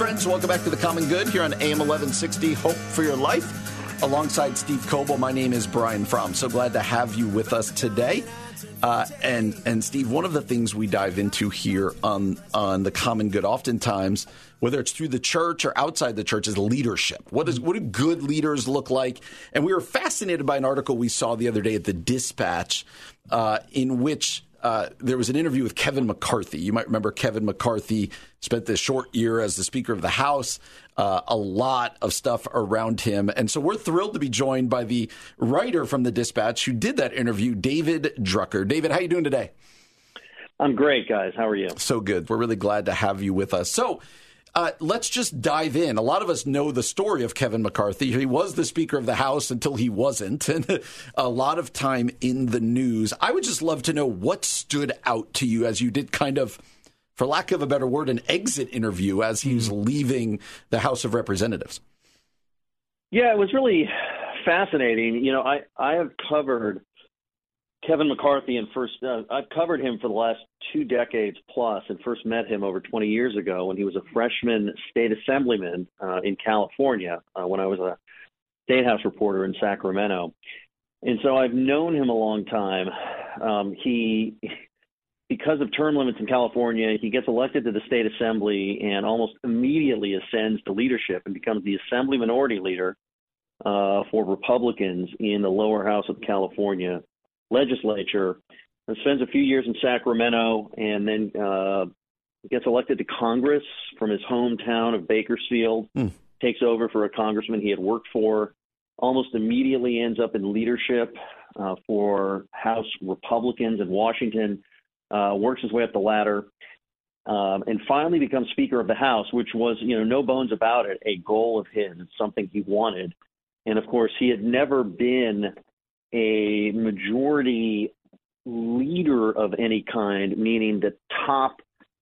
friends, welcome back to the Common Good here on AM 1160 Hope for Your Life. Alongside Steve Coble, my name is Brian Fromm. So glad to have you with us today. Uh, and and Steve, one of the things we dive into here on on the Common Good, oftentimes, whether it's through the church or outside the church, is leadership. What does what do good leaders look like? And we were fascinated by an article we saw the other day at the Dispatch, uh, in which uh, there was an interview with Kevin McCarthy. You might remember Kevin McCarthy spent this short year as the Speaker of the House. Uh, a lot of stuff around him, and so we're thrilled to be joined by the writer from the Dispatch who did that interview, David Drucker. David, how are you doing today? I'm great, guys. How are you? So good. We're really glad to have you with us. So. Uh, let's just dive in. A lot of us know the story of Kevin McCarthy. He was the Speaker of the House until he wasn't, and a lot of time in the news. I would just love to know what stood out to you as you did kind of, for lack of a better word, an exit interview as he was leaving the House of Representatives. Yeah, it was really fascinating. You know, I, I have covered Kevin McCarthy and first uh, I've covered him for the last two decades plus, and first met him over 20 years ago when he was a freshman state assemblyman uh, in California uh, when I was a state house reporter in Sacramento, and so I've known him a long time. Um, he because of term limits in California, he gets elected to the state assembly and almost immediately ascends to leadership and becomes the assembly minority leader uh, for Republicans in the lower house of California legislature and spends a few years in Sacramento and then uh, gets elected to Congress from his hometown of Bakersfield, mm. takes over for a congressman he had worked for, almost immediately ends up in leadership uh, for House Republicans in Washington, uh, works his way up the ladder. Um, and finally becomes Speaker of the House, which was, you know, no bones about it, a goal of his. It's something he wanted. And of course, he had never been a majority leader of any kind, meaning the top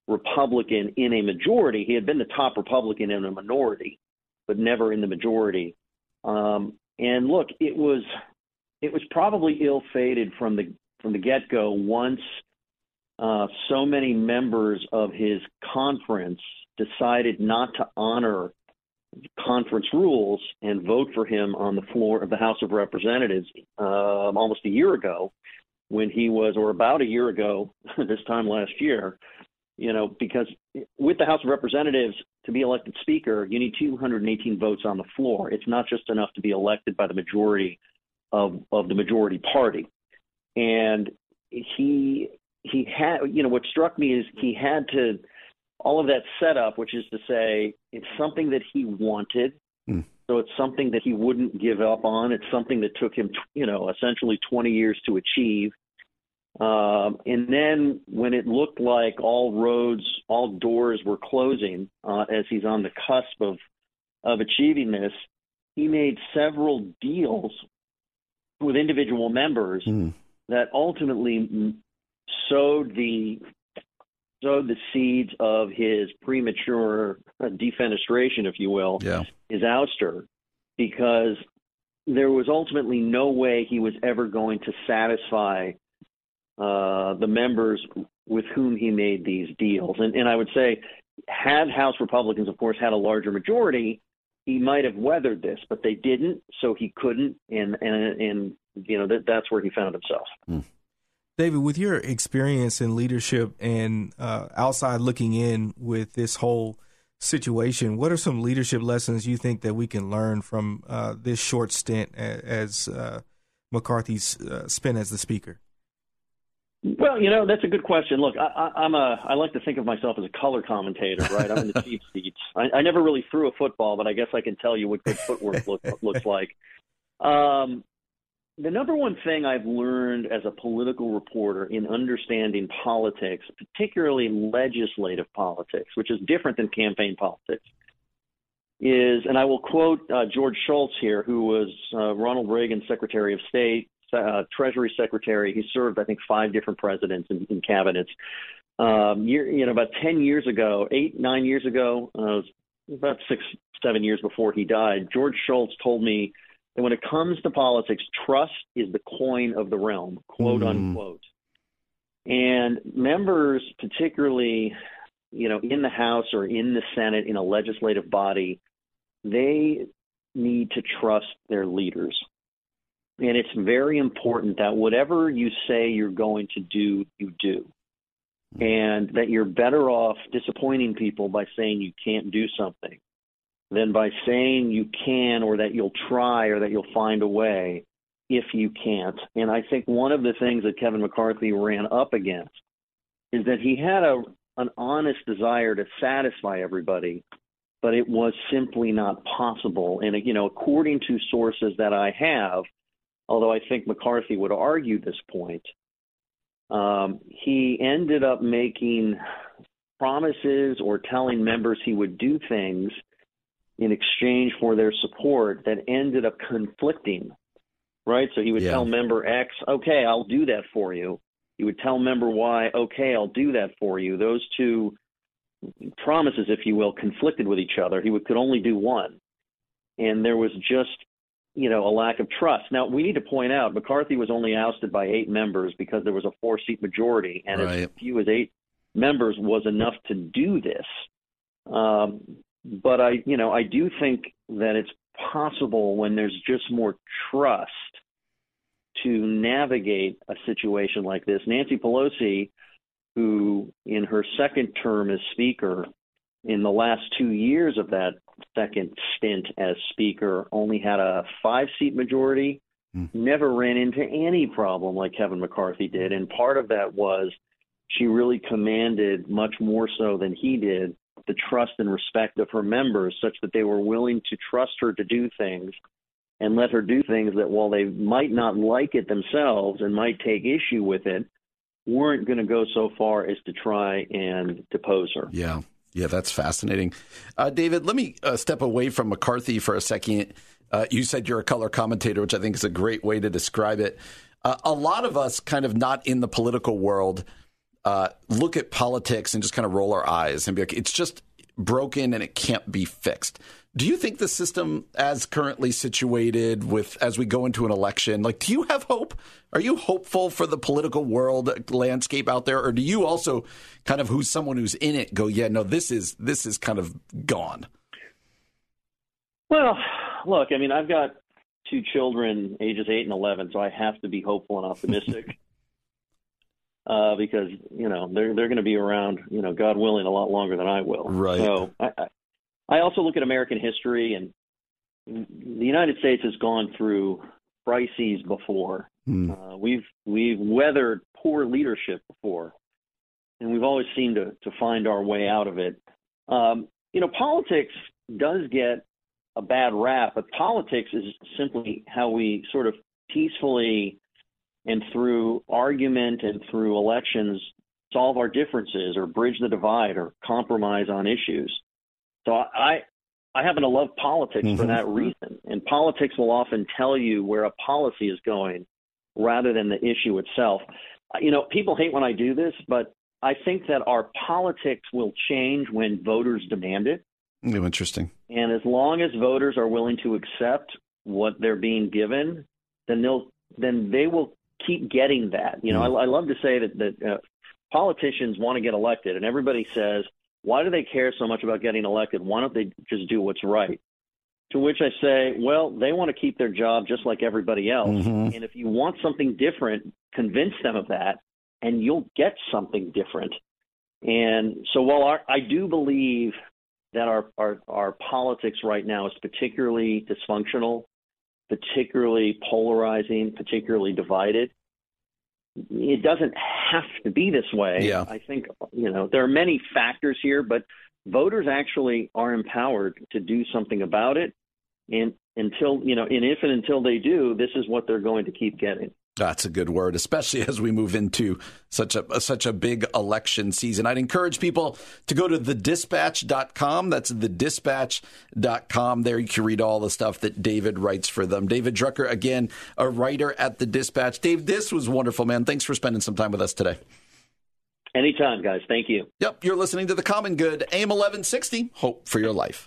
Republican in a majority. He had been the top Republican in a minority, but never in the majority. Um, and look, it was it was probably ill-fated from the from the get-go. Once uh, so many members of his conference decided not to honor conference rules and vote for him on the floor of the House of Representatives um, almost a year ago when he was, or about a year ago, this time last year, you know, because with the House of Representatives to be elected Speaker, you need 218 votes on the floor. It's not just enough to be elected by the majority of of the majority party. And he he had, you know, what struck me is he had to all of that setup, which is to say, it's something that he wanted. Mm. So it's something that he wouldn't give up on. It's something that took him, you know, essentially 20 years to achieve. Um, and then when it looked like all roads, all doors were closing uh, as he's on the cusp of of achieving this, he made several deals with individual members mm. that ultimately sowed the sowed the seeds of his premature defenestration, if you will, yeah. his ouster, because there was ultimately no way he was ever going to satisfy uh, the members with whom he made these deals. And, and I would say, had House Republicans, of course, had a larger majority, he might have weathered this, but they didn't, so he couldn't, and and and you know that that's where he found himself. Mm. David, with your experience in leadership and uh, outside looking in with this whole situation, what are some leadership lessons you think that we can learn from uh, this short stint as uh, McCarthy's uh, spent as the speaker? Well, you know that's a good question. Look, I, I'm a I like to think of myself as a color commentator, right? I'm in the cheap seats. I, I never really threw a football, but I guess I can tell you what good footwork look, looks like. Um, the number one thing I've learned as a political reporter in understanding politics, particularly legislative politics, which is different than campaign politics, is, and I will quote uh, George Shultz here, who was uh, Ronald Reagan's Secretary of State, uh, Treasury Secretary. He served, I think, five different presidents in, in cabinets. Um, year, you know, about ten years ago, eight, nine years ago, uh, about six, seven years before he died, George Shultz told me that when it comes to politics, trust is the coin of the realm, quote mm. unquote. And members, particularly, you know, in the House or in the Senate, in a legislative body, they need to trust their leaders. And it's very important that whatever you say you're going to do, you do. And that you're better off disappointing people by saying you can't do something than by saying you can or that you'll try or that you'll find a way if you can't. And I think one of the things that Kevin McCarthy ran up against is that he had a an honest desire to satisfy everybody, but it was simply not possible. And you know, according to sources that I have, although I think McCarthy would argue this point, um, he ended up making promises or telling members he would do things in exchange for their support that ended up conflicting, right? So he would yeah. tell member X, okay, I'll do that for you. He would tell member Y, okay, I'll do that for you. Those two promises, if you will, conflicted with each other. He would, could only do one. And there was just, you know, a lack of trust. Now, we need to point out McCarthy was only ousted by eight members because there was a four seat majority, and right. as few as eight members was enough to do this. Um, but I, you know, I do think that it's possible when there's just more trust to navigate a situation like this. Nancy Pelosi, who in her second term as Speaker, in the last two years of that second stint as Speaker, only had a five seat majority, mm. never ran into any problem like Kevin McCarthy did. And part of that was she really commanded, much more so than he did, the trust and respect of her members such that they were willing to trust her to do things and let her do things that while they might not like it themselves and might take issue with it, weren't going to go so far as to try and depose her. Yeah. Yeah, that's fascinating. Uh, David, let me uh, step away from McCarthy for a second. Uh, you said you're a color commentator, which I think is a great way to describe it. Uh, a lot of us, kind of not in the political world, uh, look at politics and just kind of roll our eyes and be like, it's just broken and it can't be fixed. Do you think the system, as currently situated, with as we go into an election, like, do you have hope? Are you hopeful for the political world landscape out there, or do you also kind of, who's someone who's in it, go, yeah, no, this is this is kind of gone? Well, look, I mean, I've got two children, ages eight and eleven, so I have to be hopeful and optimistic. uh, because you know they're they're going to be around, you know, God willing, a lot longer than I will. Right. So I, I also look at American history, and the United States has gone through crises before. Mm. Uh, we've we've weathered poor leadership before, and we've always seemed to to find our way out of it. Um, you know, politics does get a bad rap, but politics is simply how we sort of peacefully and through argument and through elections solve our differences or bridge the divide or compromise on issues. So I I happen to love politics mm-hmm. for that reason. And politics will often tell you where a policy is going rather than the issue itself. You know, people hate when I do this, but I think that our politics will change when voters demand it. Oh, interesting. And as long as voters are willing to accept what they're being given, then they'll then they will keep getting that. You know, mm. I, I love to say that that uh, politicians want to get elected, and everybody says, "Why do they care so much about getting elected? Why don't they just do what's right?" To which I say, well, they want to keep their job just like everybody else. Mm-hmm. And if you want something different, convince them of that, and you'll get something different. And so, while our, I do believe that our, our, our politics right now is particularly dysfunctional, particularly polarizing, particularly divided. It doesn't have to be this way. Yeah. I think you know there are many factors here, but voters actually are empowered to do something about it. And until you know, and if and until they do, this is what they're going to keep getting. That's a good word, especially as we move into such a such a big election season. I'd encourage people to go to thedispatch.com. That's thedispatch.com. There you can read all the stuff that David writes for them. David Drucker, again, a writer at the Dispatch. Dave, this was wonderful, man. Thanks for spending some time with us today. Anytime, guys. Thank you. Yep, you're listening to The Common Good, AM 1160. Hope for your life.